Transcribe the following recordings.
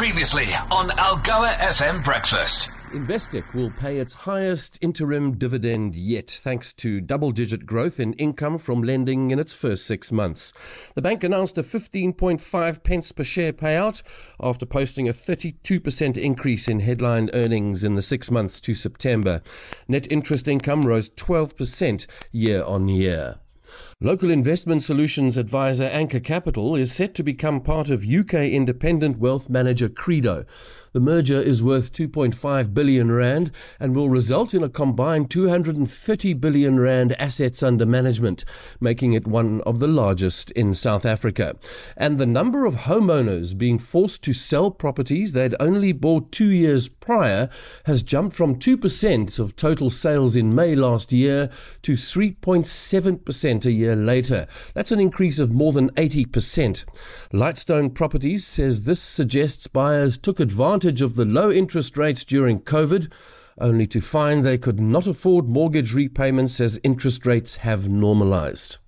Previously on Algoa FM Breakfast. Investec will pay its highest interim dividend yet, thanks to double digit growth in income from lending in its first six months. The bank announced a 15.5 pence per share payout after posting a 32% increase in headline earnings in the six months to September. Net interest income rose 12% year on year. Local investment solutions advisor Anchor Capital is set to become part of UK independent wealth manager Credo. The merger is worth 2.5 billion rand and will result in a combined 230 billion rand assets under management, making it one of the largest in South Africa. And the number of homeowners being forced to sell properties they'd only bought 2 years prior has jumped from 2% of total sales in May last year to 3.7% a year later. That's an increase of more than 80%. Lightstone Properties says this suggests buyers took advantage advantage of the low interest rates during COVID, only to find they could not afford mortgage repayments as interest rates have normalized.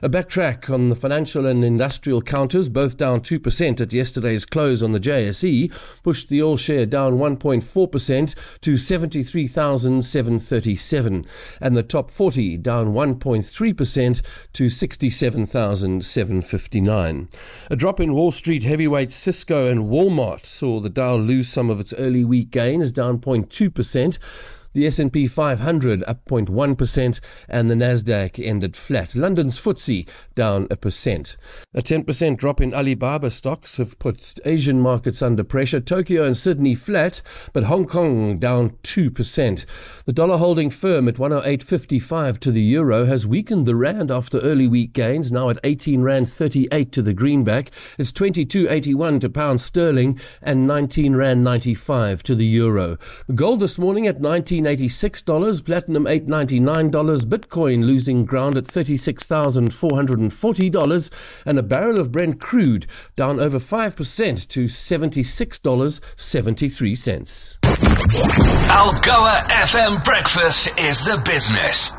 A backtrack on the financial and industrial counters, both down 2% at yesterday's close on the JSE, pushed the all share down 1.4% to 73,737, and the top 40 down 1.3% to 67,759. A drop in Wall Street heavyweights Cisco and Walmart saw the Dow lose some of its early week gains, down 0.2%. The S&P 500 up 0.1% and the Nasdaq ended flat. London's FTSE down a percent. A 10% drop in Alibaba stocks have put Asian markets under pressure. Tokyo and Sydney flat, but Hong Kong down 2%. The dollar holding firm at 108.55 to the euro has weakened the rand after early week gains, now at 18 rand 38 to the greenback. It's 22.81 to pound sterling and 19 rand 95 to the euro. Gold this morning at 19 $186, platinum $899, Bitcoin losing ground at $36,440, and a barrel of Brent crude down over 5% to $76.73. Algoa FM Breakfast is the business.